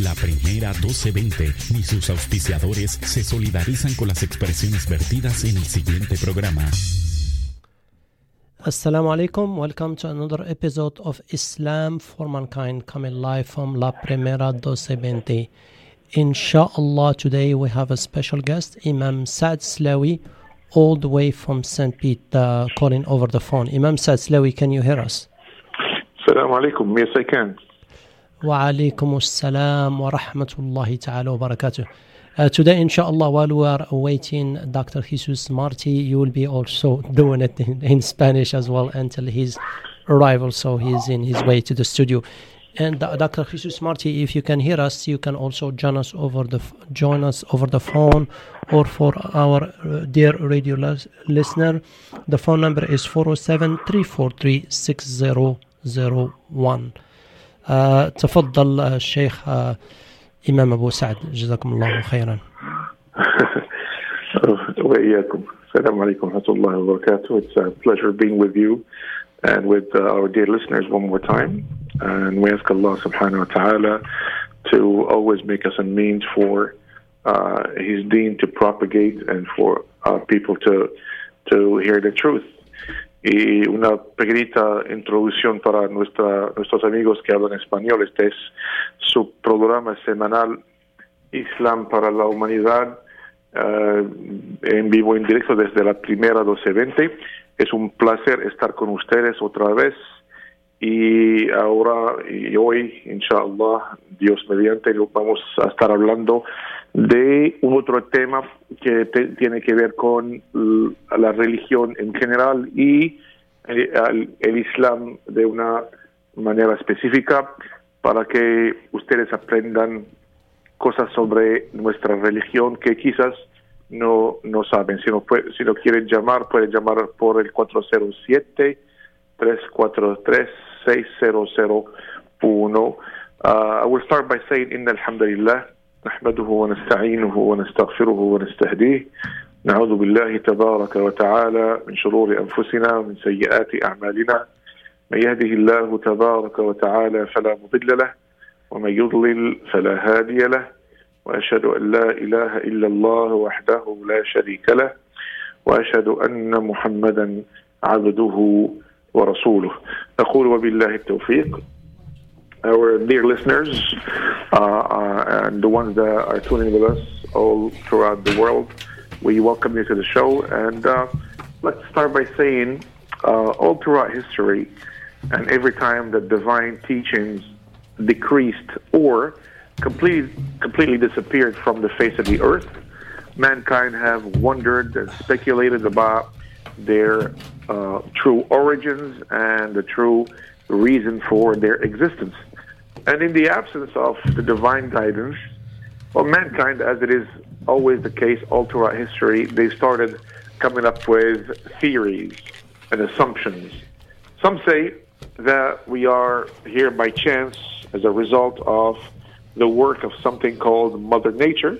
La primera 1220 ni sus auspiciadores se solidarizan con las expresiones vertidas en el siguiente programa. Assalamu alaikum. Welcome to another episode of Islam for Mankind coming live from La Primera 1220. Inshallah, today we have a special guest, Imam Saad Slawi, all the way from St. Pete, uh, calling over the phone. Imam Saad Slawi, can you hear us? Assalamu alaikum. Yes, I can. وعليكم السلام ورحمة الله تعالى وبركاته. Uh, today, inshallah, while we are awaiting Dr. Jesus Marti, you will be also doing it in, in Spanish as well until his arrival. So he's in his way to the studio. And uh, Dr. Jesus Marti, if you can hear us, you can also join us over the join us over the phone, or for our uh, dear radio lis- listener, the phone number is 407 343 6001. آه، تفضل آه، الشيخ آه، إمام أبو سعد جزاكم الله خيرا وإياكم. Assalamu alaikum wa rahmatullahi wa barakatuh. It's a pleasure being with you and with uh, our dear listeners one more time. And we ask Allah subhanahu wa ta'ala to always make us a means for uh, His deen to propagate and for uh, people to, to hear the truth. Y una pequeñita introducción para nuestra, nuestros amigos que hablan español. Este es su programa semanal Islam para la Humanidad eh, en vivo, en directo desde la primera 1220. Es un placer estar con ustedes otra vez. Y ahora y hoy, inshallah, Dios mediante, vamos a estar hablando de otro tema que te, tiene que ver con la religión en general y eh, el, Islam de una manera específica para que ustedes aprendan cosas sobre nuestra religión que quizás no, no saben. Si no, si no quieren llamar, pueden llamar por el 407 343 6001. Uh, I will start by saying, Inna alhamdulillah. نحمده ونستعينه ونستغفره ونستهديه. نعوذ بالله تبارك وتعالى من شرور أنفسنا ومن سيئات أعمالنا. من يهده الله تبارك وتعالى فلا مضل له ومن يضلل فلا هادي له. وأشهد أن لا إله إلا الله وحده لا شريك له وأشهد أن محمدا عبده ورسوله. أقول وبالله التوفيق. Our dear listeners uh, uh, and the ones that are tuning with us all throughout the world we welcome you to the show and uh, let's start by saying all throughout history and every time that divine teachings decreased or completely completely disappeared from the face of the earth, mankind have wondered and speculated about their uh, true origins and the true reason for their existence. And in the absence of the divine guidance, well, mankind, as it is always the case all throughout history, they started coming up with theories and assumptions. Some say that we are here by chance as a result of the work of something called Mother Nature.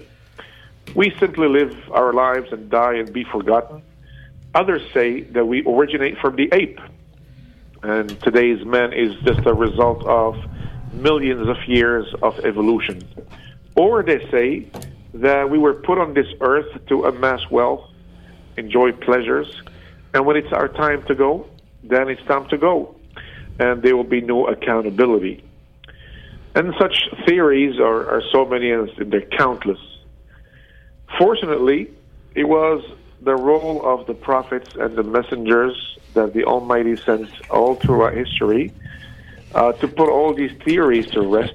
We simply live our lives and die and be forgotten. Others say that we originate from the ape, and today's man is just a result of millions of years of evolution. Or they say that we were put on this earth to amass wealth, enjoy pleasures, and when it's our time to go, then it's time to go, and there will be no accountability. And such theories are, are so many and they're countless. Fortunately, it was the role of the prophets and the messengers that the Almighty sent all throughout history uh, to put all these theories to rest,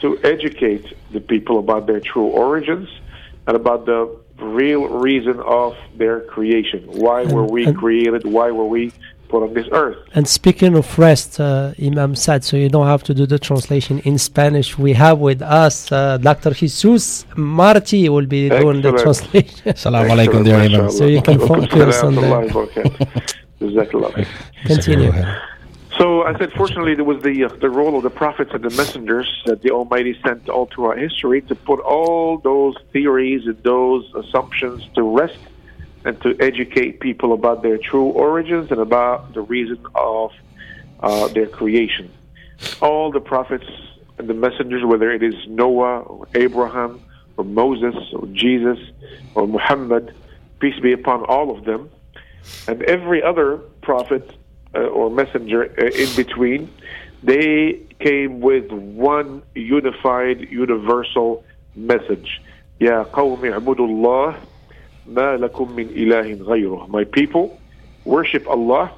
to educate the people about their true origins and about the real reason of their creation. Why were we and- created? Why were we put on this earth? And speaking of rest, uh, Imam said, so you don't have to do the translation in Spanish. We have with us uh, Dr. Jesus Marti will be doing the translation. Assalamu alaikum, dear Imam. So you can focus on the- Assalamu alaikum. Jazakallah. Continue. So I said, fortunately, there was the uh, the role of the prophets and the messengers that the Almighty sent all throughout history to put all those theories and those assumptions to rest and to educate people about their true origins and about the reason of uh, their creation. All the prophets and the messengers, whether it is Noah or Abraham or Moses or Jesus or Muhammad, peace be upon all of them, and every other prophet or messenger uh, in between, they came with one unified, universal message. يا قوم اعبدوا الله ما لكم من إله غيره. My people, worship Allah.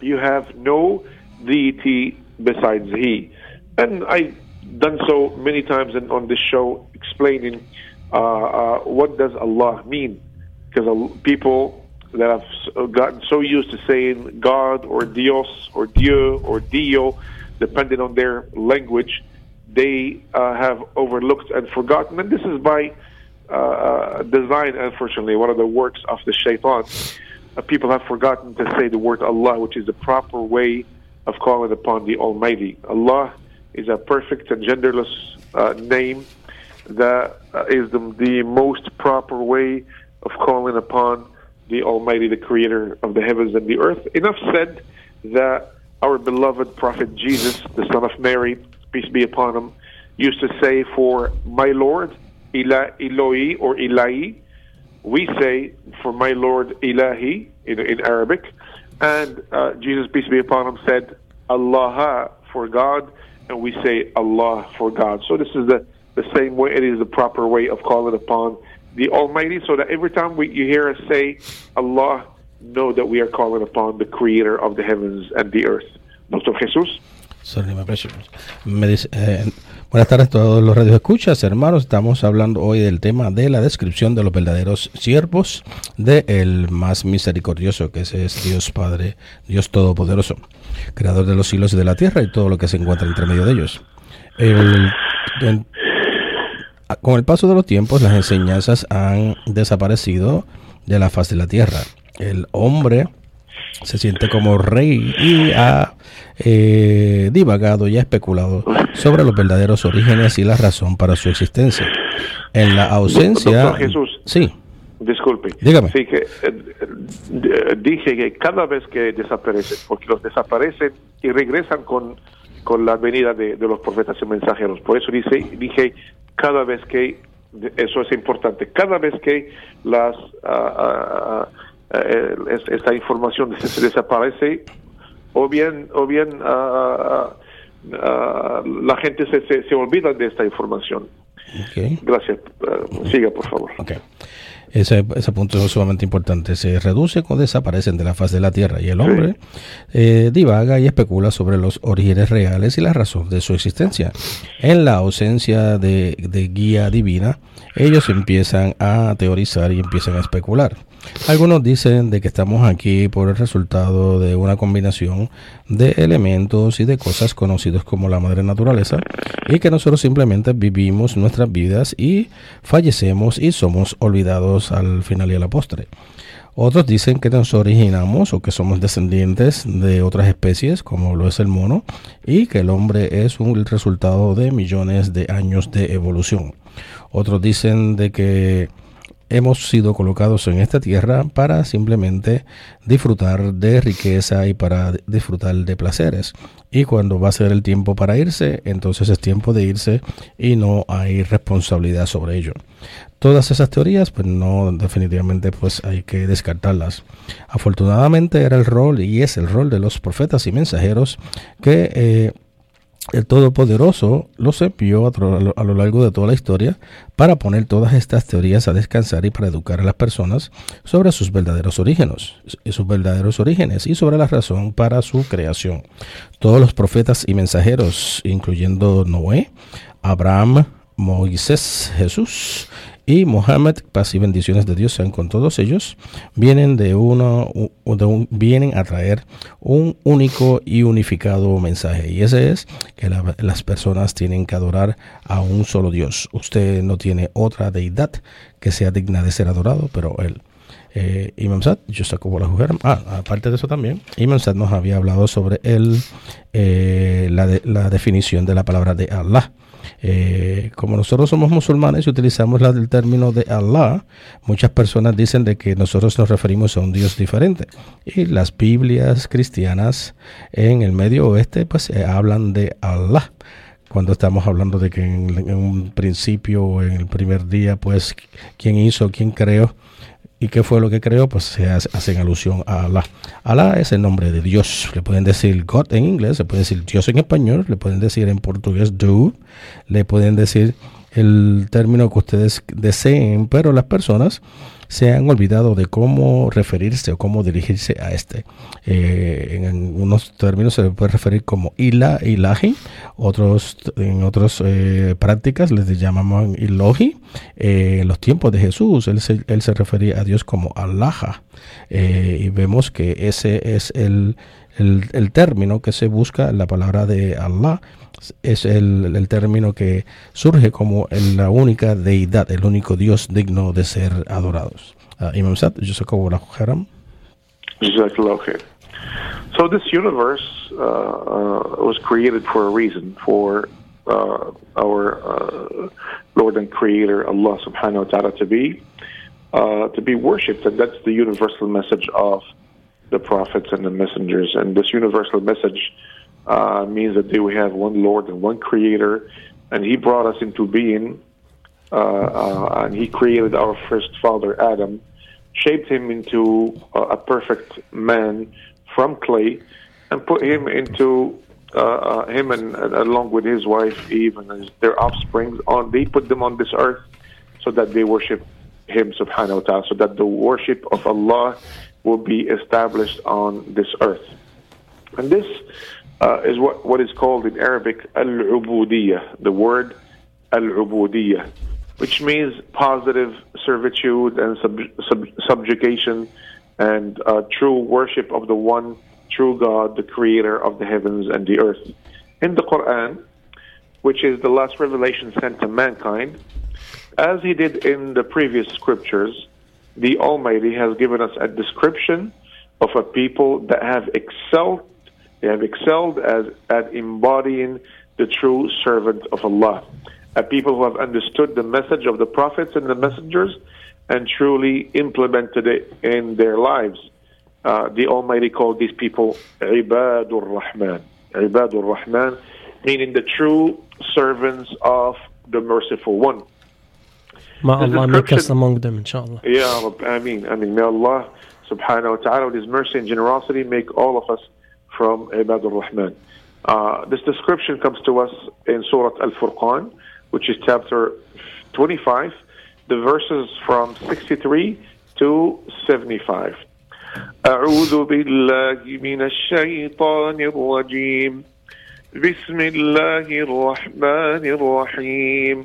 You have no deity besides He. And I've done so many times in, on this show explaining uh, uh, what does Allah mean. Because people that have gotten so used to saying God or Dios or Dieu or Dio, depending on their language, they uh, have overlooked and forgotten. And this is by uh, design, unfortunately, one of the works of the shaitan. Uh, people have forgotten to say the word Allah, which is the proper way of calling upon the Almighty. Allah is a perfect and genderless uh, name that uh, is the, the most proper way of calling upon the Almighty, the Creator of the heavens and the earth. Enough said that our beloved Prophet Jesus, the Son of Mary, peace be upon him, used to say for my Lord, Ila, Eloi or Ilahi. We say for my Lord, Ilahi in, in Arabic. And uh, Jesus, peace be upon him, said Allah for God, and we say Allah for God. So this is the, the same way, it is the proper way of calling upon the Almighty, so that every time we, you hear us say Allah, know that we are calling upon the Creator of the heavens and the earth. My pleasure. Me dice, eh, buenas tardes a todos los radioescuchas, hermanos. Estamos hablando hoy del tema de la descripción de los verdaderos siervos del el más misericordioso, que ese es Dios Padre, Dios Todopoderoso, creador de los cielos y de la tierra y todo lo que se encuentra entre medio de ellos. El, en, con el paso de los tiempos, las enseñanzas han desaparecido de la faz de la tierra. El hombre se siente como rey y ha eh, divagado y ha especulado sobre los verdaderos orígenes y la razón para su existencia. En la ausencia... Doctor Jesús. Sí. Disculpe. Dígame. Sí, que eh, dije que cada vez que desaparecen, porque los desaparecen y regresan con, con la venida de, de los profetas y mensajeros. Por eso dice, dije, cada vez que, eso es importante, cada vez que las... Uh, esta información se desaparece o bien o bien la gente se, se, se, olvida de esta información. Okay. Gracias. Siga, por favor. Okay. Ese, ese, punto es sumamente importante. Se reduce o desaparecen de la faz de la tierra y el hombre eh, divaga y especula sobre los orígenes reales y la razón de su existencia. En la ausencia de, de guía divina, ellos empiezan a teorizar y empiezan a especular. Algunos dicen de que estamos aquí por el resultado de una combinación de elementos y de cosas conocidos como la madre naturaleza y que nosotros simplemente vivimos nuestras vidas y fallecemos y somos olvidados al final y a la postre. Otros dicen que nos originamos o que somos descendientes de otras especies, como lo es el mono, y que el hombre es un resultado de millones de años de evolución. Otros dicen de que hemos sido colocados en esta tierra para simplemente disfrutar de riqueza y para disfrutar de placeres. Y cuando va a ser el tiempo para irse, entonces es tiempo de irse y no hay responsabilidad sobre ello. Todas esas teorías, pues no, definitivamente pues hay que descartarlas. Afortunadamente era el rol y es el rol de los profetas y mensajeros que eh, el Todopoderoso los envió a, lo largo de toda la historia para poner todas estas teorías a descansar y para educar a las personas sobre sus verdaderos orígenes, sus verdaderos orígenes y sobre la razón para su creación. Todos los profetas y mensajeros, incluyendo Noé, Abraham, Moisés, Jesús y Mohammed, paz y bendiciones de Dios sean con todos ellos, vienen de uno, de un, vienen a traer un único y unificado mensaje. Y ese es que la, las personas tienen que adorar a un solo Dios. Usted no tiene otra deidad que sea digna de ser adorado, pero él. Eh, Imam Sad, yo saco la mujer. Ah, aparte de eso también, Imam Sad nos había hablado sobre el, eh, la, de, la definición de la palabra de Allah. Eh, como nosotros somos musulmanes y utilizamos el término de Allah, muchas personas dicen de que nosotros nos referimos a un Dios diferente. Y las Biblias cristianas en el Medio Oeste pues eh, hablan de Allah. cuando estamos hablando de que en, un principio, en el primer día, pues, ¿quién hizo, quién creó? ¿Y qué fue lo que creó? Pues se hace, hacen alusión a Alá. Alá es el nombre de Dios. Le pueden decir God en inglés, le pueden decir Dios en español, le pueden decir en portugués Do, le pueden decir el término que ustedes deseen, pero las personas se han olvidado de cómo referirse o cómo dirigirse a este. Eh, en unos términos se puede referir como ila, ilahi, otros en otras eh, prácticas les llamaban ilohi. Eh, en los tiempos de Jesús, él se, él se refería a Dios como Allaha. y vemos que ese es el, el, el término que se busca la palabra de Allah es el, el, término que surge como la única deidad, el único Dios digno de ser adorados. Uh, Imam Sad, khair. So this universe uh, uh, was created for a reason, for uh, our uh, Lord and Creator Allah Subhanahu wa Taala to be uh, to be worshipped, and that's the universal message of the prophets and the messengers. And this universal message uh, means that we have one Lord and one Creator, and He brought us into being, uh, uh, and He created our first father Adam, shaped him into a perfect man from clay, and put him into uh, uh, him and, along with his wife Eve and their offspring on. They put them on this earth so that they worship Him, Subhanahu wa Taala, so that the worship of Allah will be established on this earth. And this uh, is what, what is called in Arabic al-ubudiyah, the word al-ubudiyah, which means positive servitude and sub, sub, subjugation and uh, true worship of the one true God, the creator of the heavens and the earth. In the Quran, which is the last revelation sent to mankind, as he did in the previous scriptures, the Almighty has given us a description of a people that have excelled they have excelled as, at embodying the true servant of Allah. A people who have understood the message of the prophets and the messengers and truly implemented it in their lives. Uh, the Almighty called these people Ibadur Rahman. Ibadur Rahman, meaning the true servants of the Merciful One. May Allah make us among them, inshallah. Yeah, I mean, I mean, may Allah subhanahu wa ta'ala, with His mercy and generosity, make all of us from Ibad al-Rahman. Uh, this description comes to us in Surah Al-Furqan, which is chapter 25, the verses from 63 to 75. أعوذ بالله من الشيطان الرجيم بسم الله الرحمن الرحيم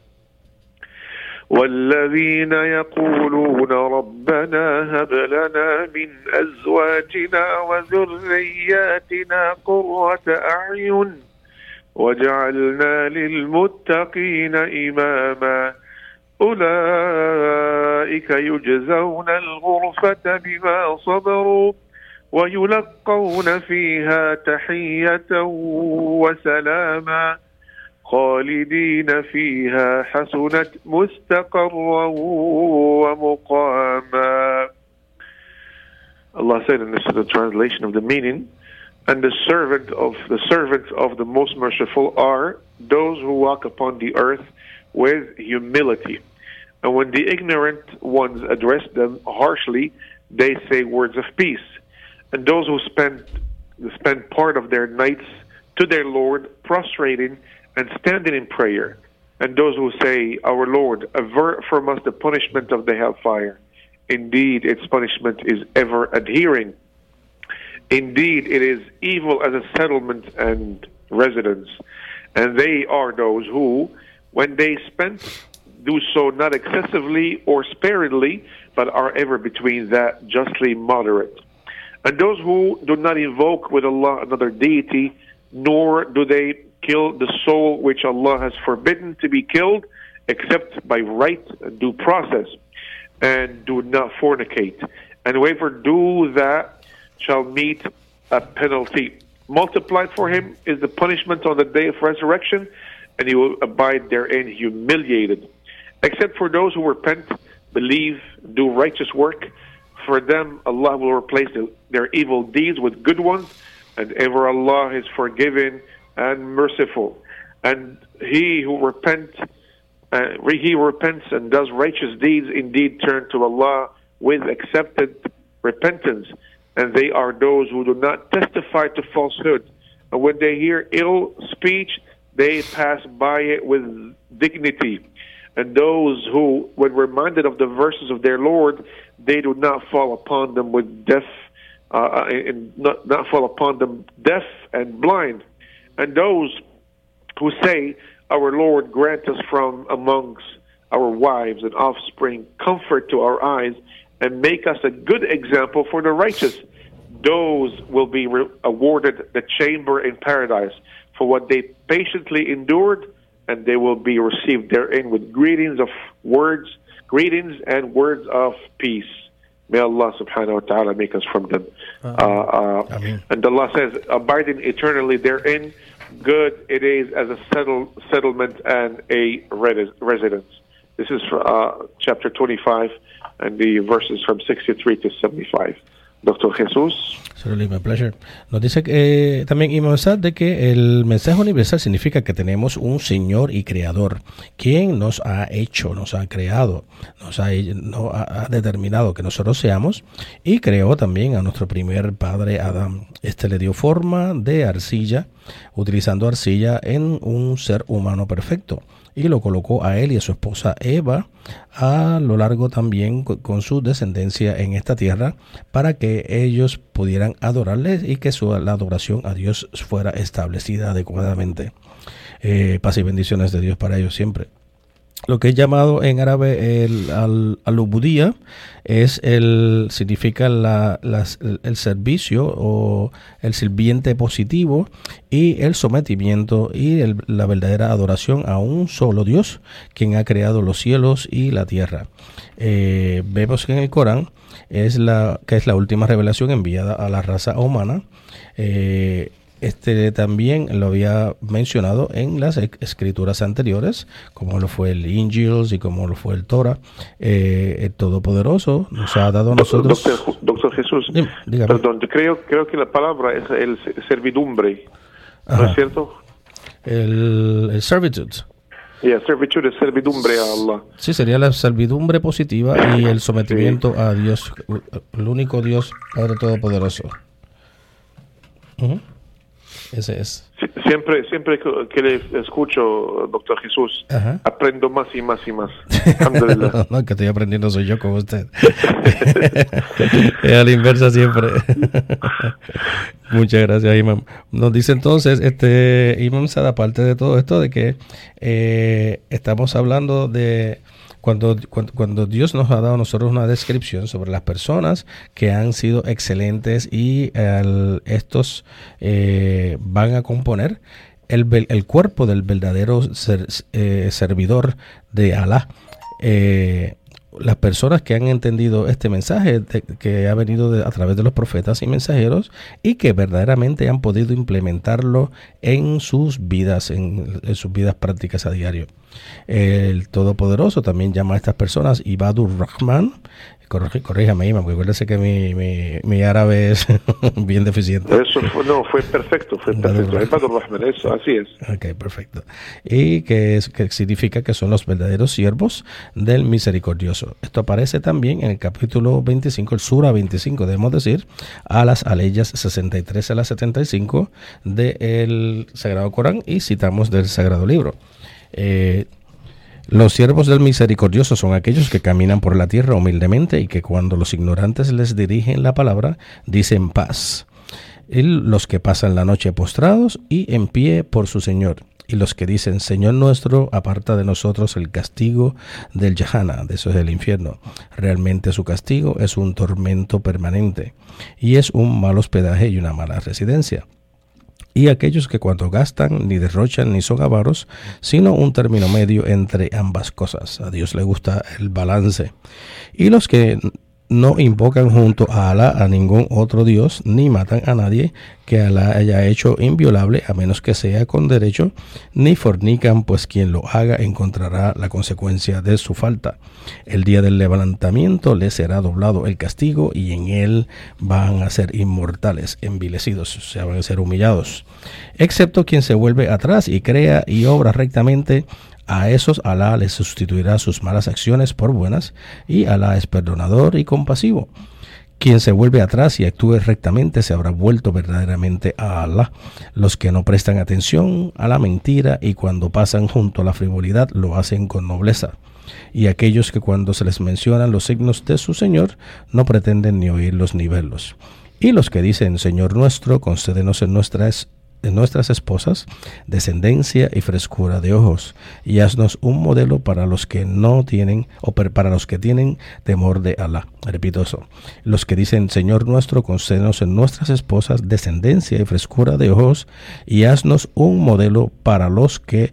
والذين يقولون ربنا هب لنا من أزواجنا وذرياتنا قرة أعين واجعلنا للمتقين إماما. أولئك يجزون الغرفة بما صبروا ويلقون فيها تحية وسلاما. خالدين فيها حسنت مستقرا ومقاما Allah said in this is the translation of the meaning and the servant of the servants of the most merciful are those who walk upon the earth with humility and when the ignorant ones address them harshly they say words of peace and those who spend spend part of their nights to their Lord prostrating and standing in prayer, and those who say, Our Lord, avert from us the punishment of the hellfire. Indeed, its punishment is ever adhering. Indeed, it is evil as a settlement and residence. And they are those who, when they spend, do so not excessively or sparingly, but are ever between that justly moderate. And those who do not invoke with Allah another deity, nor do they kill the soul which Allah has forbidden to be killed except by right due process, and do not fornicate. And whoever do that shall meet a penalty. Multiplied for him is the punishment on the day of resurrection, and he will abide therein humiliated. Except for those who repent, believe, do righteous work, for them Allah will replace their evil deeds with good ones, and ever Allah is forgiving and merciful. And he who repents, uh, he repents and does righteous deeds indeed turn to Allah with accepted repentance. And they are those who do not testify to falsehood. And when they hear ill speech, they pass by it with dignity. And those who, when reminded of the verses of their Lord, they do not fall upon them with deaf, uh, and not, not fall upon them deaf and blind and those who say, Our Lord, grant us from amongst our wives and offspring comfort to our eyes and make us a good example for the righteous. Those will be re- awarded the chamber in paradise for what they patiently endured, and they will be received therein with greetings of words, greetings and words of peace. May Allah subhanahu wa ta'ala make us from them. Uh, uh, and Allah says, abiding eternally therein, good it is as a settle, settlement and a residence. This is uh, chapter 25 and the verses from 63 to 75. Doctor Jesús. pleasure. Nos dice eh, también Imam de que el mensaje universal significa que tenemos un Señor y Creador, quien nos ha hecho, nos ha creado, nos ha, ha, determinado que nosotros seamos y creó también a nuestro primer padre Adán. Este le dio forma de arcilla, utilizando arcilla en un ser humano perfecto y lo colocó a él y a su esposa Eva a lo largo también con su descendencia en esta tierra para que ellos pudieran adorarles y que su, la adoración a Dios fuera establecida adecuadamente. Eh, paz y bendiciones de Dios para ellos siempre lo que es llamado en árabe el al, es el significa la, el servicio o el sirviente positivo y el sometimiento y la verdadera adoración a un solo Dios quien ha creado los cielos y la tierra. Eh, vemos que en el Corán es la que es la última revelación enviada a la raza humana eh, este también lo había mencionado en las escrituras anteriores, como lo fue el Injils y como lo fue el Torah. Eh, el Todopoderoso nos ha dado a nosotros. Doctor, Jesús, perdón, creo, creo que la palabra es el servidumbre, ¿no es cierto? El, el servitude. Yeah, servitude es servidumbre a Allah. Sí, sería la servidumbre positiva y el sometimiento a Dios, el único Dios, Padre Todopoderoso. Ese SAS. Siempre, siempre que le escucho, doctor Jesús, aprendo más y más y más. no, no, que estoy aprendiendo soy yo como usted. a la inversa siempre. Muchas gracias, Imam. Nos dice entonces, este Imam Sada, aparte de todo esto, de que eh, estamos hablando de cuando, cuando, Dios nos ha dado a nosotros una descripción sobre las personas que han sido excelentes y estos eh, van a el, el, cuerpo del verdadero eh, servidor de Alá. Eh, las personas que han entendido este mensaje que ha venido a través de los profetas y mensajeros y que verdaderamente han podido implementarlo en sus vidas, en, en sus vidas prácticas a diario. El Todopoderoso también llama a estas personas Ibadur Rahman, corríjame, porque acuérdese que mi, mi, mi, árabe es bien deficiente. Eso fue, no, fue perfecto, fue perfecto. eso, así es. Ok, perfecto. Y que, es, que significa que son los verdaderos siervos del misericordioso. Esto aparece también en el capítulo 25, el Sura 25, debemos decir, a las aleyas 63 a las 75 del Sagrado Corán y citamos del Sagrado Libro. Eh, los siervos del misericordioso son aquellos que caminan por la tierra humildemente y que cuando los ignorantes les dirigen la palabra dicen paz. Los que pasan la noche postrados y en pie por su Señor. Y los que dicen, Señor nuestro, aparta de nosotros el castigo del Yahana, de eso es el infierno. Realmente su castigo es un tormento permanente y es un mal hospedaje y una mala residencia y aquellos que cuando gastan ni derrochan ni son avaros, sino un término medio entre ambas cosas. A Dios le gusta el balance. Y los que no invocan junto a Alá a ningún otro Dios, ni matan a nadie que Alá haya hecho inviolable, a menos que sea con derecho, ni fornican, pues quien lo haga encontrará la consecuencia de su falta. El día del levantamiento le será doblado el castigo y en él van a ser inmortales, envilecidos, o sea, van a ser humillados. Excepto quien se vuelve atrás y crea y obra rectamente, a esos Alá les sustituirá sus malas acciones por buenas y Alá es perdonador y compasivo. Quien se vuelve atrás y actúe rectamente se habrá vuelto verdaderamente a Alá. Los que no prestan atención a la mentira y cuando pasan junto a la frivolidad lo hacen con nobleza. Y aquellos que cuando se les mencionan los signos de su Señor no pretenden ni oírlos ni verlos. Y los que dicen, Señor nuestro, concédenos en nuestras de nuestras esposas, descendencia y frescura de ojos, y haznos un modelo para los que no tienen, o para los que tienen temor de Alá. Repito eso. Los que dicen, Señor nuestro, concédenos en nuestras esposas descendencia y frescura de ojos, y haznos un modelo para los que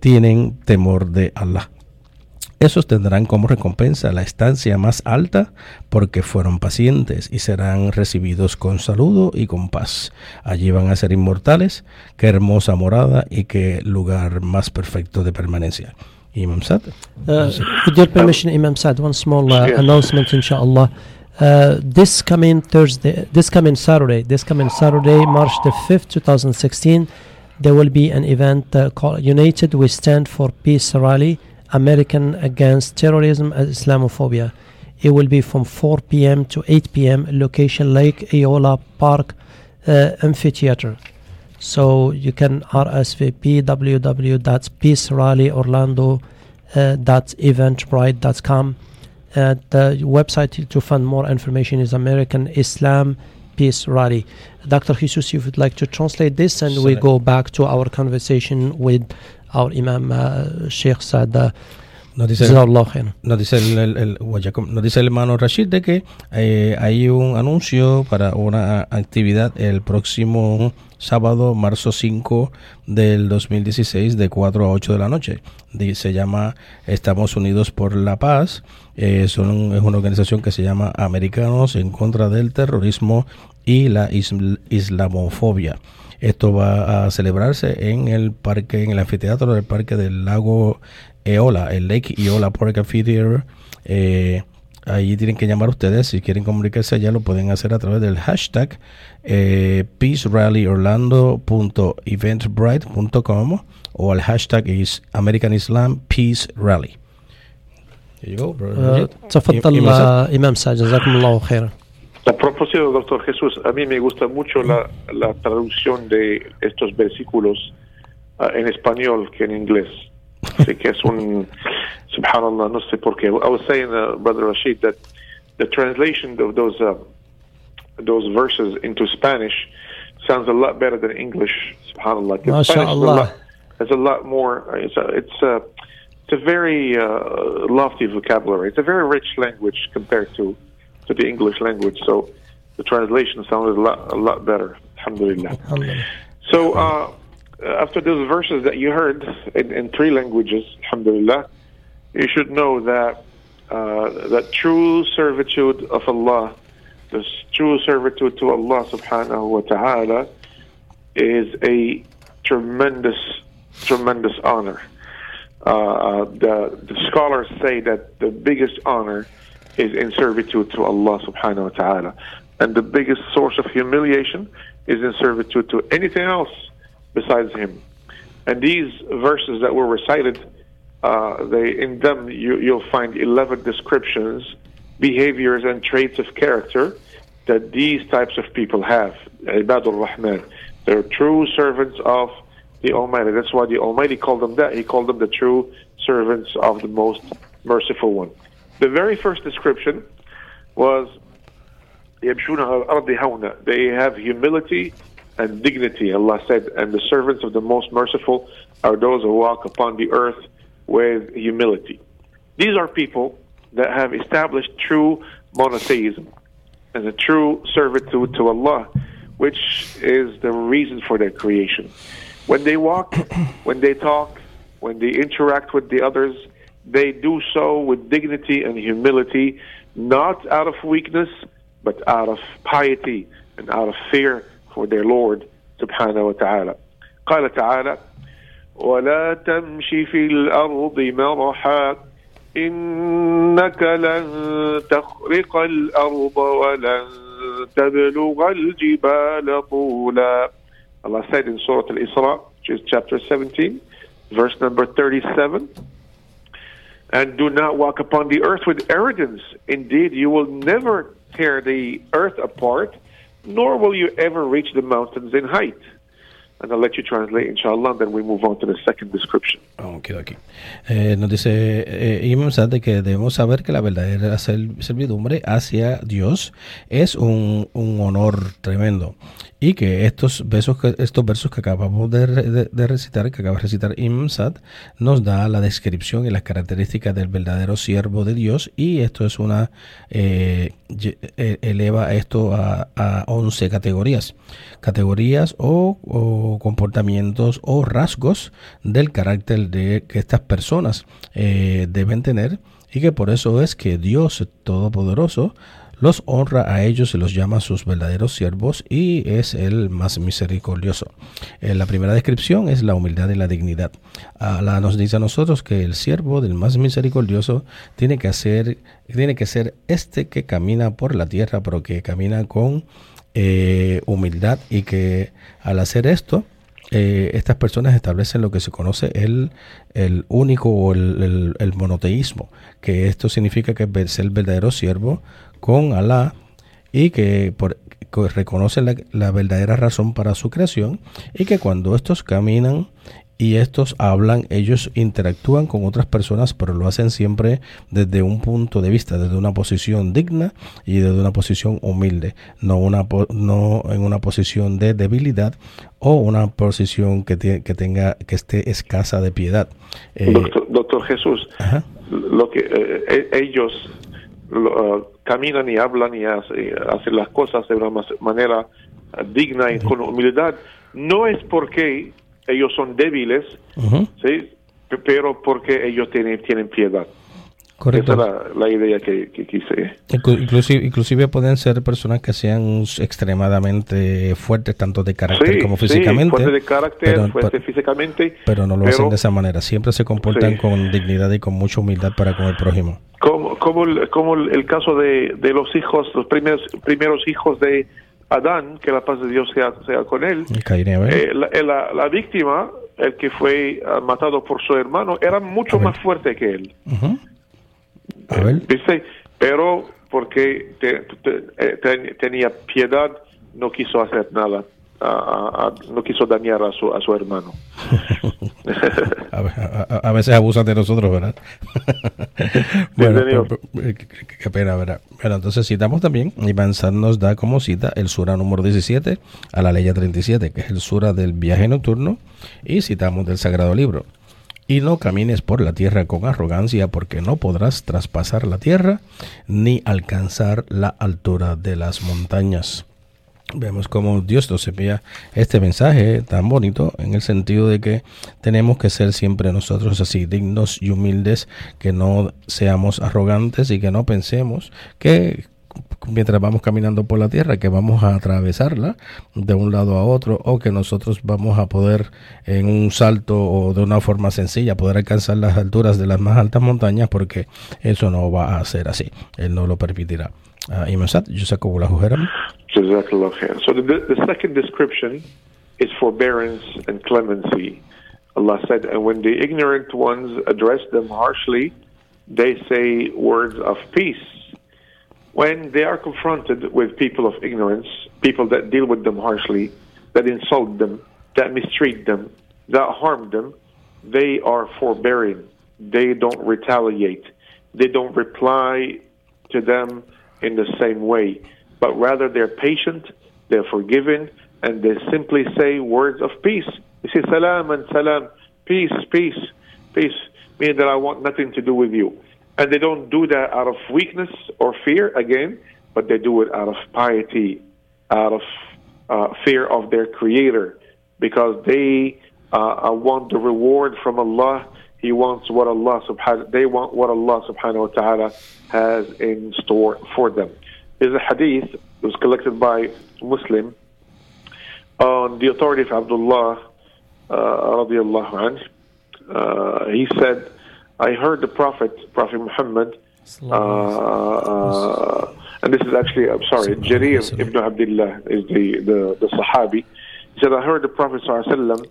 tienen temor de Alá. Esos tendrán como recompensa la estancia más alta porque fueron pacientes y serán recibidos con saludo y con paz. Allí van a ser inmortales. Qué hermosa morada y qué lugar más perfecto de permanencia. Imam Sad. Uh, with your permission, Imam Sad, one small uh, announcement, inshallah. Uh, this coming Thursday, this coming Saturday, this coming Saturday, March the 5th, 2016, there will be an event uh, called United We Stand for Peace Rally. American Against Terrorism and Islamophobia. It will be from 4 p.m. to 8 p.m. Location Lake Eola Park uh, Amphitheater. So you can RSVP www.peacerallyorlando.eventbrite.com. Uh, the website to find more information is American Islam Peace Rally. Dr. Jesus, if you'd like to translate this, and we go back to our conversation with Imam uh, Sheikh Saad. Nos dice, nos dice el, el, el, nos dice el hermano Rashid de que eh, hay un anuncio para una actividad el próximo sábado, marzo 5 del 2016, de 4 a 8 de la noche. Se llama Estamos Unidos por la Paz. Eh, son, es una organización que se llama Americanos en contra del terrorismo y la islamofobia. Esto va a celebrarse en el parque, en el anfiteatro del parque del lago Eola, el Lake Eola Park Amphitheater. Eh, ahí tienen que llamar ustedes si quieren comunicarse allá lo pueden hacer a través del hashtag eh, peacerallyorlando.eventbrite.com o al hashtag is American Islam Peace Rally. تفضل إمام سعد جزاكم الله خيرا A propósito, doctor Jesús, a mí me gusta mucho la, la traducción de estos versículos uh, en español que en inglés. Así que es un, subhanallah, no sé por qué. I was saying, uh, Brother Rashid, that the translation of those uh, those verses into Spanish sounds a lot better than English. Subhanallah. Is it's a lot more. It's a, it's a, it's a very uh, lofty vocabulary. It's a very rich language compared to to the English language. So the translation sounded a lot a lot better. Alhamdulillah. Alhamdulillah. So uh, after those verses that you heard in, in three languages, Alhamdulillah, you should know that uh, that true servitude of Allah, the true servitude to Allah Subhanahu wa Taala, is a tremendous, tremendous honor. Uh, the, the scholars say that the biggest honor is in servitude to Allah subhanahu wa ta'ala. And the biggest source of humiliation is in servitude to anything else besides Him. And these verses that were recited, uh, they in them you, you'll find 11 descriptions, behaviors, and traits of character that these types of people have. Ibadur Rahman. They're true servants of the Almighty. That's why the Almighty called them that. He called them the true servants of the most merciful one. The very first description was they have humility and dignity. Allah said, and the servants of the most merciful are those who walk upon the earth with humility. These are people that have established true monotheism and a true servitude to Allah, which is the reason for their creation. When they walk, when they talk, when they interact with the others, they do so with dignity and humility, not out of weakness, but out of piety and out of fear for their Lord subhanahu wa ta'ala. قال تعالى ولا تمشي في الأرض مرحا إنك لن تخرق الأرض ولن تبلغ الجبال طولا Allah said in Surah Al-Isra, which is chapter 17, verse number 37, and do not walk upon the earth with arrogance. Indeed, you will never tear the earth apart, nor will you ever reach the mountains in height. And I'll let you translate, inshallah, and then we move on to the second description. Okay, okay. Eh, nos dice eh, Imam Sad que debemos saber que la verdadera servidumbre hacia Dios es un, un honor tremendo y que estos versos que, estos versos que acabamos de, de, recitar, que acaba de recitar Imam Sad, nos da la descripción y las características del verdadero siervo de Dios. Y esto es una eh, e, eleva esto a, a 11 categorías, categorías o, o, comportamientos o rasgos del carácter de que estas personas eh, deben tener y que por eso es que Dios Todopoderoso los honra a ellos y los llama sus verdaderos siervos y es el más misericordioso. En la primera descripción es la humildad y la dignidad. Allah nos dice a nosotros que el siervo del más misericordioso tiene que, hacer, tiene que ser este que camina por la tierra, pero que camina con eh, humildad y que al hacer esto, eh, estas personas establecen lo que se conoce el, el único o el, el, monoteísmo, que esto significa que es el verdadero siervo con Alá y que, por, reconocen la, verdadera razón para su creación y que cuando estos caminan y estos hablan, ellos interactúan con otras personas, pero lo hacen siempre desde un punto de vista, desde una posición digna y desde una posición humilde, no, una, no en una posición de debilidad o una posición que, que tenga que esté escasa de piedad. Eh, doctor, Jesús, lo que eh, eh, ellos uh, caminan y hablan y hacen las cosas de una manera uh, digna y con humildad, no es porque ellos son débiles, ¿sí? pero porque ellos tienen, tienen piedad. Correcto. Esa es la, idea que, quise. Inclusive, inclusive pueden ser personas que sean extremadamente fuertes, tanto de carácter como físicamente. Sí, de carácter, pero, fuertes físicamente. Pero no lo hacen de esa manera. Siempre se comportan con dignidad y con mucha humildad para con el prójimo. Como, como, el, como el caso de, de los hijos, los primeros, primeros hijos de Adán, que la paz de Dios sea, sea con él. Eh, la, la, víctima, el que fue ah, matado por su hermano, era mucho más fuerte que él. A ver. Pero porque tenía piedad, no quiso hacer nada no quiso dañar a su, a su hermano. a, veces abusan de nosotros, ¿verdad? bueno, qué, pena, ¿verdad? Bueno, entonces citamos también, Ivanzad nos da como cita el sura número 17 a la ley 37, que es el sura del viaje nocturno, y citamos del Sagrado Libro. Y no camines por la tierra con arrogancia, porque no podrás traspasar la tierra ni alcanzar la altura de las montañas. Vemos cómo Dios nos envía este mensaje tan bonito en el sentido de que tenemos que ser siempre nosotros así dignos y humildes, que no seamos arrogantes y que no pensemos que mientras vamos caminando por la tierra que vamos a atravesarla de un lado a otro o que nosotros vamos a poder en un salto o de una forma sencilla poder alcanzar las alturas de las más altas montañas porque eso no va a ser así, Él no lo permitirá. Uh. So the, the second description is forbearance and clemency. Allah said, and when the ignorant ones address them harshly, they say words of peace. When they are confronted with people of ignorance, people that deal with them harshly, that insult them, that mistreat them, that harm them, they are forbearing. They don't retaliate. They don't reply to them in the same way, but rather they're patient, they're forgiving, and they simply say words of peace. They say salam and salam, peace, peace, peace, meaning that I want nothing to do with you. And they don't do that out of weakness or fear, again, but they do it out of piety, out of uh, fear of their Creator, because they uh, want the reward from Allah he wants what Allah subhanahu they want what Allah subhanahu wa ta'ala has in store for them. There's a hadith that was collected by Muslim on the authority of Abdullah uh, radiallahu anh. Uh, he said, I heard the Prophet, Prophet Muhammad, uh, uh, and this is actually, I'm sorry, Jarir ibn Abdullah is the, the, the Sahabi. He said, I heard the Prophet sallallahu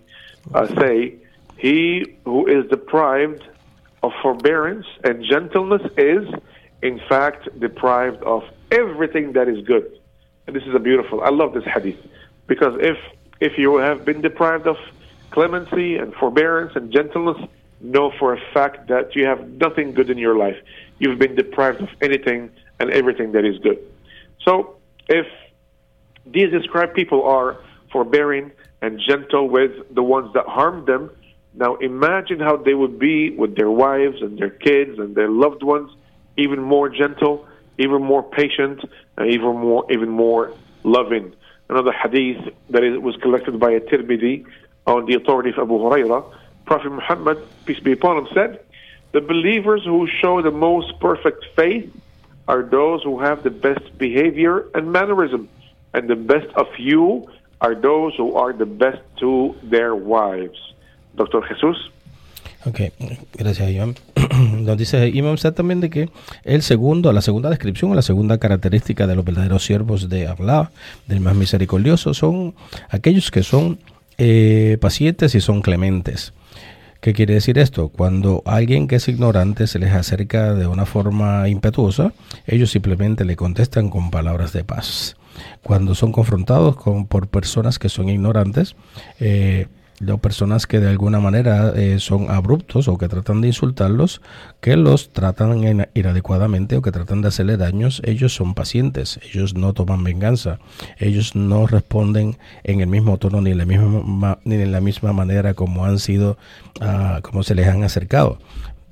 uh, say, he who is deprived of forbearance and gentleness is, in fact, deprived of everything that is good. And this is a beautiful. I love this hadith because if if you have been deprived of clemency and forbearance and gentleness, know for a fact that you have nothing good in your life. You've been deprived of anything and everything that is good. So, if these described people are forbearing and gentle with the ones that harm them, now imagine how they would be with their wives and their kids and their loved ones, even more gentle, even more patient, and even more even more loving. Another hadith that was collected by a Tirmidhi on the authority of Abu Huraira, Prophet Muhammad, peace be upon him, said, The believers who show the most perfect faith are those who have the best behavior and mannerism, and the best of you are those who are the best to their wives. Doctor Jesús. Ok, gracias Iván. Nos dice Imam exactamente que el segundo, la segunda descripción o la segunda característica de los verdaderos siervos de Allah, del más misericordioso, son aquellos que son eh, pacientes y son clementes. ¿Qué quiere decir esto? Cuando alguien que es ignorante se les acerca de una forma impetuosa, ellos simplemente le contestan con palabras de paz. Cuando son confrontados con, por personas que son ignorantes, eh, las personas que de alguna manera eh, son abruptos o que tratan de insultarlos, que los tratan inadecuadamente o que tratan de hacerle daños, ellos son pacientes, ellos no toman venganza, ellos no responden en el mismo tono ni en la misma, ni en la misma manera como han sido, uh, como se les han acercado.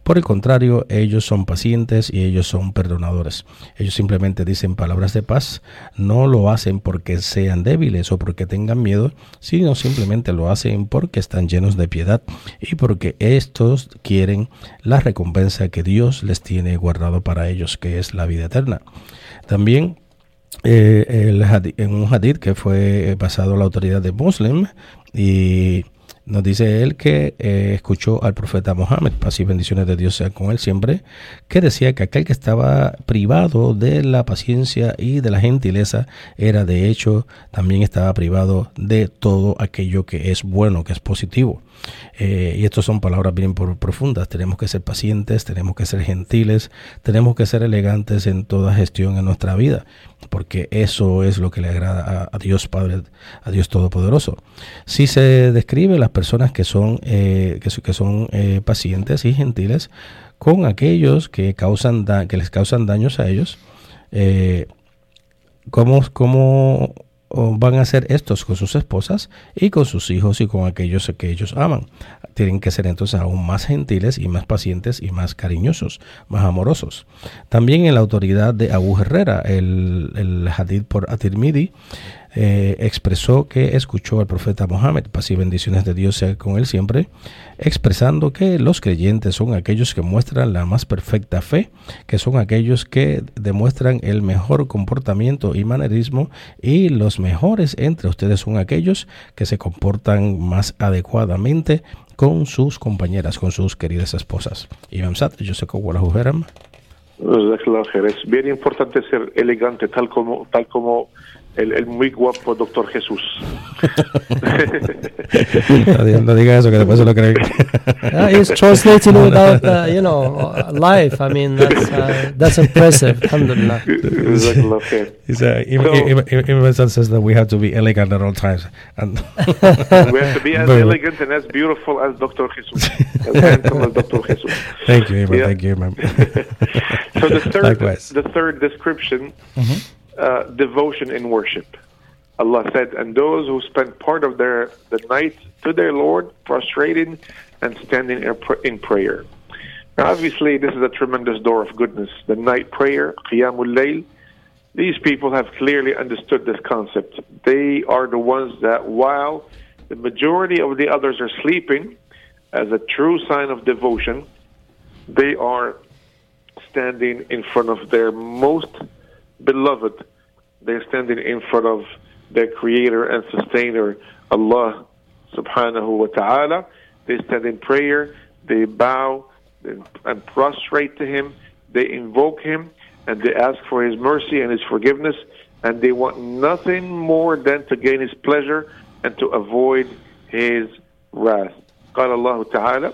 Por el contrario, ellos son pacientes y ellos son perdonadores. Ellos simplemente dicen palabras de paz, no lo hacen porque sean débiles o porque tengan miedo, sino simplemente lo hacen porque están llenos de piedad y porque estos quieren la recompensa que Dios les tiene guardado para ellos, que es la vida eterna. También eh, en un hadith que fue pasado a la autoridad de Muslim y nos dice él que eh, escuchó al profeta Mohammed, paz y bendiciones de Dios sean con él siempre, que decía que aquel que estaba privado de la paciencia y de la gentileza era de hecho también estaba privado de todo aquello que es bueno, que es positivo. Eh, y estas son palabras bien profundas. Tenemos que ser pacientes, tenemos que ser gentiles, tenemos que ser elegantes en toda gestión en nuestra vida, porque eso es lo que le agrada a, Dios Padre, a Dios Todopoderoso. Si se describe las personas que son, eh, que, son eh, pacientes y gentiles con aquellos que, causan que les causan daños a ellos, eh, ¿cómo, ¿cómo van a hacer estos con sus esposas y con sus hijos y con aquellos que ellos aman. Tienen que ser entonces aún más gentiles y más pacientes y más cariñosos, más amorosos. También en la autoridad de Abu Herrera, el, el hadith por Atirmidi, eh, expresó que escuchó al profeta Mohammed, paz y bendiciones de Dios sea con él siempre, expresando que los creyentes son aquellos que muestran la más perfecta fe, que son aquellos que demuestran el mejor comportamiento y manerismo, y los mejores entre ustedes son aquellos que se comportan más adecuadamente con sus compañeras, con sus queridas esposas. Yo sé bien importante ser elegante, tal como, tal como el, el, muy guapo doctor Jesús. no diga eso, que después se lo creen. Uh, he's translating without, uh, you know, life. I mean, that's, uh, that's impressive. Alhamdulillah. He's, uh, even, so, says that we have to be elegant at all times. And we have to be as elegant and as beautiful as Dr. Jesus. As handsome as Dr. Jesus. Thank you, Imam. Yeah. Thank you, Imam. so the third, Likewise. the third description mm-hmm uh, devotion in worship. Allah said, and those who spend part of their the night to their Lord, prostrating and standing in prayer. Now, obviously, this is a tremendous door of goodness. The night prayer, Qiyamul Layl. These people have clearly understood this concept. They are the ones that, while the majority of the others are sleeping, as a true sign of devotion, they are standing in front of their most beloved, they're standing in front of their creator and sustainer, Allah subhanahu wa ta'ala. They stand in prayer, they bow and prostrate to Him, they invoke Him, and they ask for His mercy and His forgiveness, and they want nothing more than to gain His pleasure and to avoid His wrath. قال الله تعالى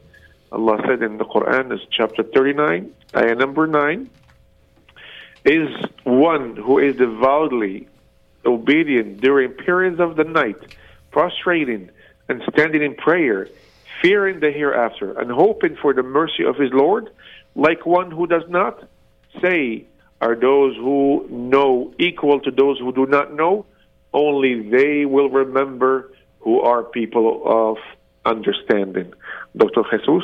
Allah said in the Quran, is chapter 39, ayah number 9, is one who is devoutly obedient during periods of the night, prostrating and standing in prayer, fearing the hereafter, and hoping for the mercy of his Lord, like one who does not say, are those who know equal to those who do not know? Only they will remember who are people of understanding. Doctor Jesus.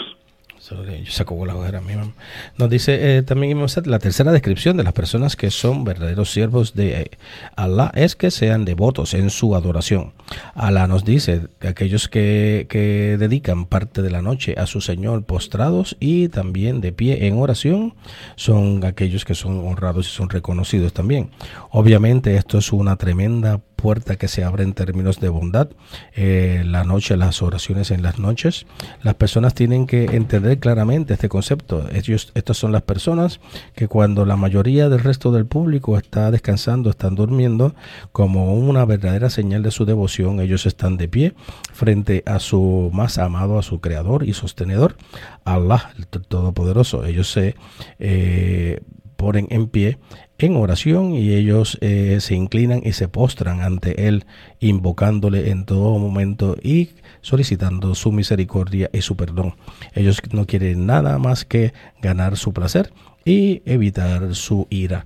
Nos dice eh, también la tercera descripción de las personas que son verdaderos siervos de eh, Allah es que sean devotos en su adoración. Allah nos dice que aquellos que, que dedican parte de la noche a su Señor postrados y también de pie en oración son aquellos que son honrados y son reconocidos también. Obviamente esto es una tremenda puerta que se abre en términos de bondad. Eh, la noche, las oraciones en las noches. Las personas tienen que entender claramente este concepto. Ellos, estas son las personas que cuando la mayoría del resto del público está descansando, están durmiendo, como una verdadera señal de su devoción, ellos están de pie frente a su más amado, a su creador y sostenedor, Allah, el Todopoderoso. Ellos se eh, ponen en pie en oración y ellos eh, se inclinan y se postran ante Él, invocándole en todo momento y solicitando su misericordia y su perdón. Ellos no quieren nada más que ganar su placer y evitar su ira.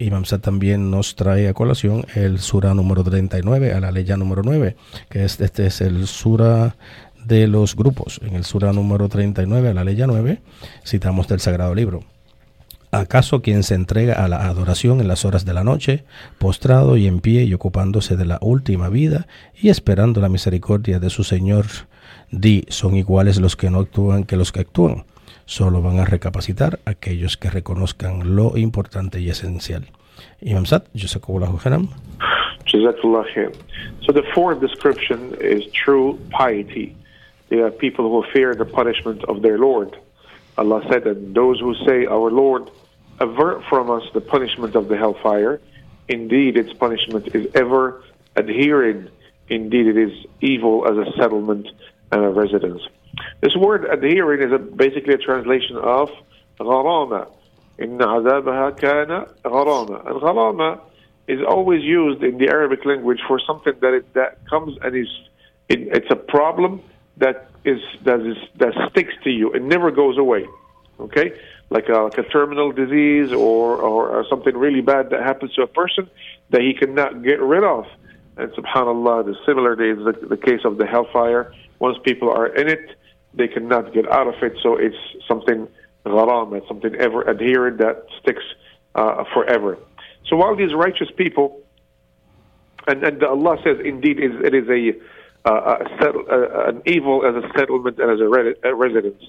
Imam Sad también nos trae a colación el sura número 39, a la ley número 9, que es, este es el sura de los grupos. En el sura número 39, a la ley 9, citamos del Sagrado Libro. ¿Acaso quien se entrega a la adoración en las horas de la noche, postrado y en pie y ocupándose de la última vida y esperando la misericordia de su Señor, di, son iguales los que no actúan que los que actúan? Solo van a recapacitar aquellos que reconozcan lo importante y esencial. Imam Sad. So the fourth description is true piety. They are people who fear the punishment of their Lord. Allah said, and those who say, Our Lord, avert from us the punishment of the hellfire. Indeed, its punishment is ever adhering. Indeed, it is evil as a settlement and a residence. This word adhering is a, basically a translation of gharama. إن عذابها كان غرامة. And gharama is always used in the Arabic language for something that it, that comes and is it, it's a problem that is that is that sticks to you. It never goes away. Okay, like a, like a terminal disease or, or or something really bad that happens to a person that he cannot get rid of. And subhanallah, the similar is the, the case of the hellfire. Once people are in it, they cannot get out of it. So it's something gharam, it's something ever adherent that sticks uh, forever. So while these righteous people, and, and Allah says, indeed, it is a, uh, a settle, uh, an evil as a settlement and as a, re- a residence.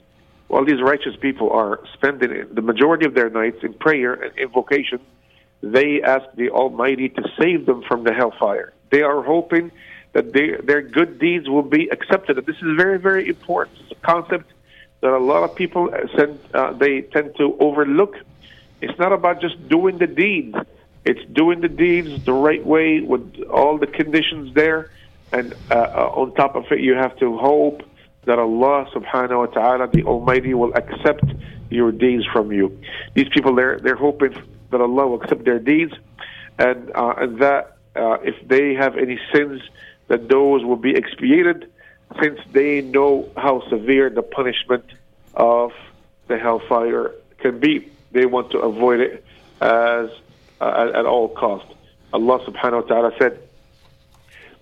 While these righteous people are spending the majority of their nights in prayer and invocation, they ask the Almighty to save them from the hellfire. They are hoping that they, their good deeds will be accepted. And this is very, very important. It's a concept that a lot of people send, uh, they tend to overlook. It's not about just doing the deeds. It's doing the deeds the right way with all the conditions there. And uh, uh, on top of it, you have to hope that Allah subhanahu wa ta'ala, the Almighty, will accept your deeds from you. These people, they're, they're hoping that Allah will accept their deeds and, uh, and that uh, if they have any sins, that those will be expiated since they know how severe the punishment of the hellfire can be. They want to avoid it as uh, at, at all cost. Allah subhanahu wa ta'ala said,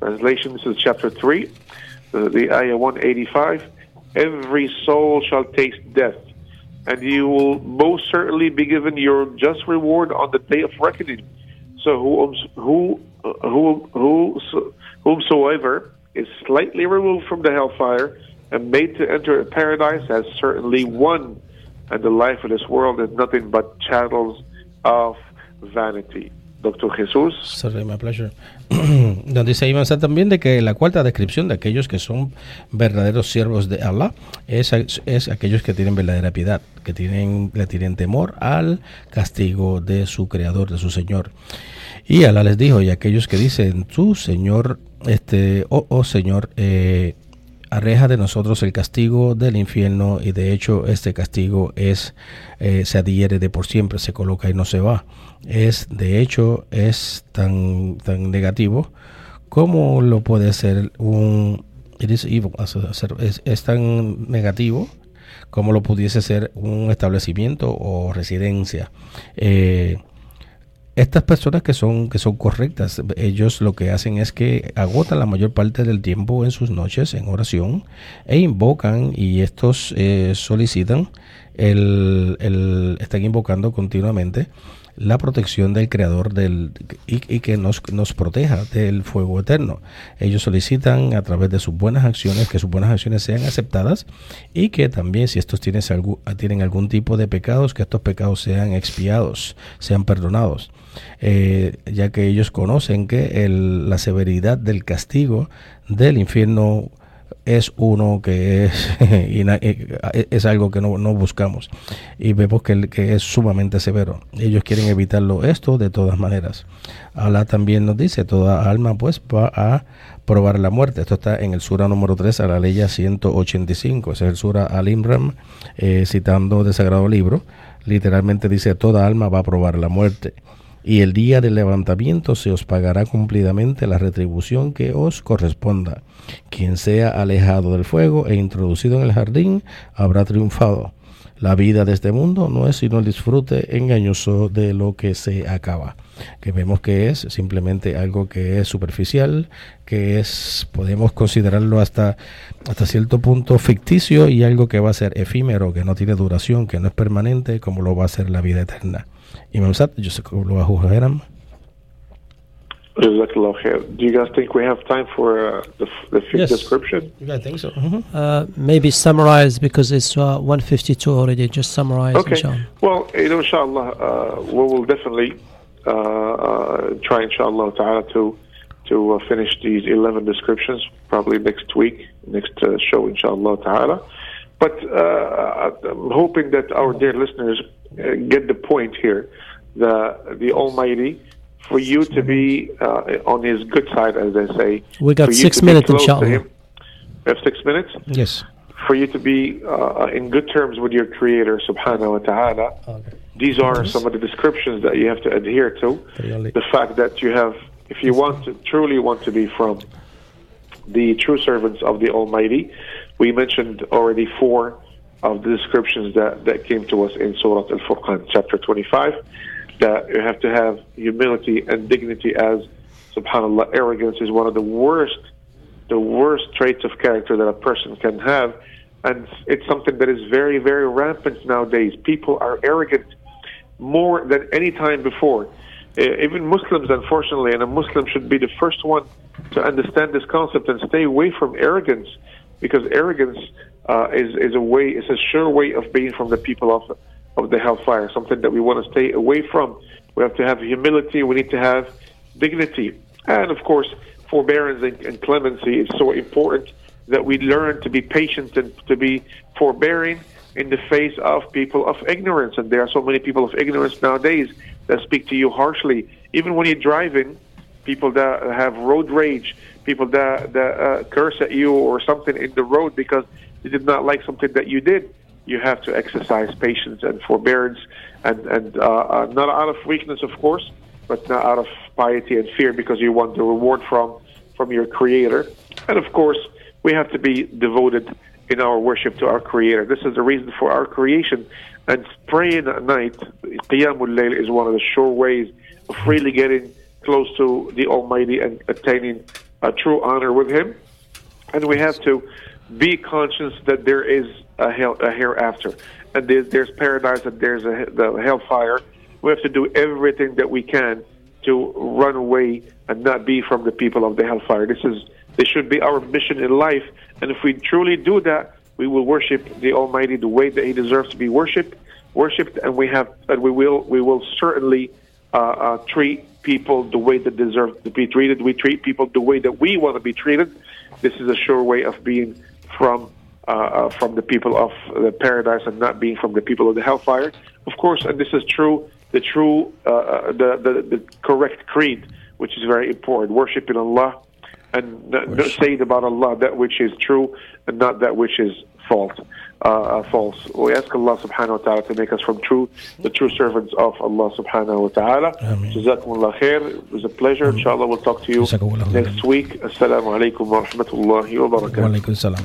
Translation, this is chapter 3, the, the ayah 185. Every soul shall taste death, and you will most certainly be given your just reward on the day of reckoning. So who, who, who, who, whomsoever is slightly removed from the hellfire and made to enter paradise has certainly won, and the life of this world is nothing but chattels of vanity. Doctor Jesús. Sorry, my pleasure. Donde dice Iván también de que la cuarta descripción de aquellos que son verdaderos siervos de Allah es, es aquellos que tienen verdadera piedad, que tienen, le tienen temor al castigo de su creador, de su Señor. Y Allah les dijo, y aquellos que dicen, tú, Señor, este, oh, oh Señor, eh, arreja de nosotros el castigo del infierno y de hecho este castigo es eh, se adhiere de por siempre se coloca y no se va. Es de hecho es tan tan negativo como lo puede ser un es, tan negativo como lo pudiese ser un establecimiento o residencia. Eh, estas personas que son, que son correctas, ellos lo que hacen es que agotan la mayor parte del tiempo en sus noches en oración e invocan y estos eh, solicitan, el, el, están invocando continuamente la protección del creador del, y, y, que nos, nos proteja del fuego eterno. Ellos solicitan a través de sus buenas acciones que sus buenas acciones sean aceptadas y que también si estos tienen, algún, tienen algún tipo de pecados, que estos pecados sean expiados, sean perdonados. Eh, ya que ellos conocen que el, la severidad del castigo del infierno es uno que es, es algo que no, no, buscamos y vemos que, que, es sumamente severo. Ellos quieren evitarlo esto de todas maneras. Allah también nos dice, toda alma pues va a probar la muerte. Esto está en el sura número 3 a la ley 185. Ese es el sura Al-Imran, eh, citando de Sagrado Libro literalmente dice, toda alma va a probar la muerte. Y el día del levantamiento se os pagará cumplidamente la retribución que os corresponda. Quien sea alejado del fuego e introducido en el jardín habrá triunfado. La vida de este mundo no es sino el disfrute engañoso de lo que se acaba que vemos que es simplemente algo que es superficial, que es, podemos considerarlo hasta, hasta cierto punto ficticio y algo que va a ser efímero, que no tiene duración, que no es permanente, como lo va a ser la vida eterna. Imam Sad, yo sé cómo lo va a juzgar. Do you guys think we have time for uh, the, the yes. description? I think so. Mm-hmm. Uh, maybe summarize because it's uh, 152 already. Just summarize. Okay. Inshallah. Well, you know, inshallah, uh, we will definitely uh, uh, try, inshallah ta'ala, to to uh, finish these 11 descriptions probably next week, next show, inshallah ta'ala. But I'm hoping that our dear listeners get the point here. The the Almighty, for you to be uh, on His good side, as they say. We got six minutes, inshallah. We have six minutes. Yes. For you to be uh, in good terms with your Creator, Subhanahu wa Taala. Okay these are some of the descriptions that you have to adhere to. The fact that you have, if you want to truly want to be from the true servants of the Almighty, we mentioned already four of the descriptions that, that came to us in Surah Al Furqan, chapter 25. That you have to have humility and dignity, as subhanAllah, arrogance is one of the worst, the worst traits of character that a person can have. And it's something that is very, very rampant nowadays. People are arrogant more than any time before. Even Muslims, unfortunately, and a Muslim should be the first one to understand this concept and stay away from arrogance, because arrogance uh, is is a way, is a sure way of being from the people of of the hellfire. Something that we want to stay away from. We have to have humility. We need to have dignity, and of course, forbearance and, and clemency is so important that we learn to be patient and to be forbearing in the face of people of ignorance. And there are so many people of ignorance nowadays that speak to you harshly. Even when you're driving, people that have road rage, people that, that uh, curse at you or something in the road because they did not like something that you did. You have to exercise patience and forbearance, and, and uh, uh, not out of weakness, of course, but not out of piety and fear because you want the reward from, from your Creator. And of course, we have to be devoted in our worship to our Creator. This is the reason for our creation. And praying at night, Qiyamul Layl, is one of the sure ways of really getting close to the Almighty and attaining a true honor with Him. And we have to be conscious that there is a, hell, a hereafter, and there's, there's paradise, and there's a, the hellfire. We have to do everything that we can to run away and not be from the people of the hellfire. This is this should be our mission in life, and if we truly do that, we will worship the Almighty the way that He deserves to be worshipped, worshipped, and we have, and we will, we will certainly uh, uh, treat people the way that deserve to be treated. We treat people the way that we want to be treated. This is a sure way of being from uh, uh, from the people of the paradise and not being from the people of the hellfire. Of course, and this is true, the true, uh, uh the, the the correct creed, which is very important. Worshiping Allah and not, saying about Allah that which is true and not that which is false. Uh, uh, false. We ask Allah subhanahu wa ta'ala to make us from true, the true servants of Allah subhanahu wa ta'ala. Jazakumullah khair. It was a pleasure. Inshallah, we'll talk to you next week. Assalamu alaikum wa rahmatullahi wa barakatuh.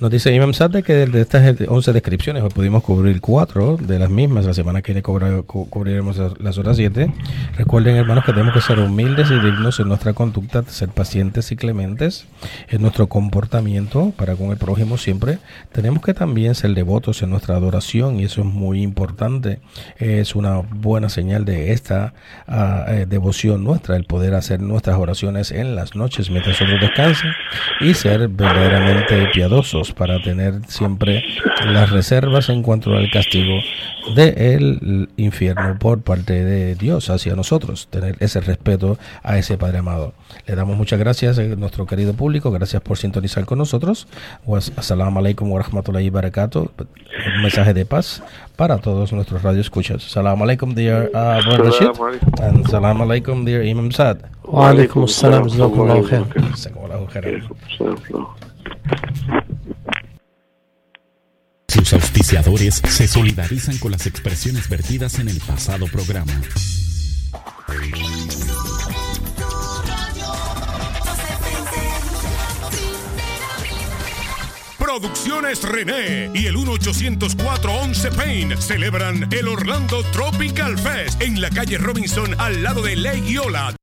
Nos dice Imam Sadde que de estas 11 descripciones hoy pudimos cubrir 4 de las mismas. La semana que viene cubriremos las otras 7. Recuerden, hermanos, que tenemos que ser humildes y dignos en nuestra conducta, ser pacientes y clementes en nuestro comportamiento para con el prójimo siempre. Tenemos que también ser devotos en nuestra adoración y eso es muy importante. Es una buena señal de esta ah, eh, devoción nuestra, el poder hacer nuestras oraciones en las noches mientras otros descansen y ser verdaderamente piadosos para tener siempre las reservas en cuanto al castigo del infierno por parte de Dios hacia nosotros, tener ese respeto a ese Padre amado. Le damos muchas gracias a nuestro querido público, gracias por sintonizar con nosotros. Assalamu alaikum wa rahmatullahi wa barakatuh. Un mensaje de paz para todos nuestros radioescuchas. Assalamu alaikum, dear uh, Brother Rashid. And assalamu alaikum, dear Imam Sad. Wa alaikum assalam. Sus auspiciadores se solidarizan con las expresiones vertidas en el pasado programa. Producciones René y el 1-804-11 Pain celebran el Orlando Tropical Fest en la calle Robinson al lado de Lake Yola.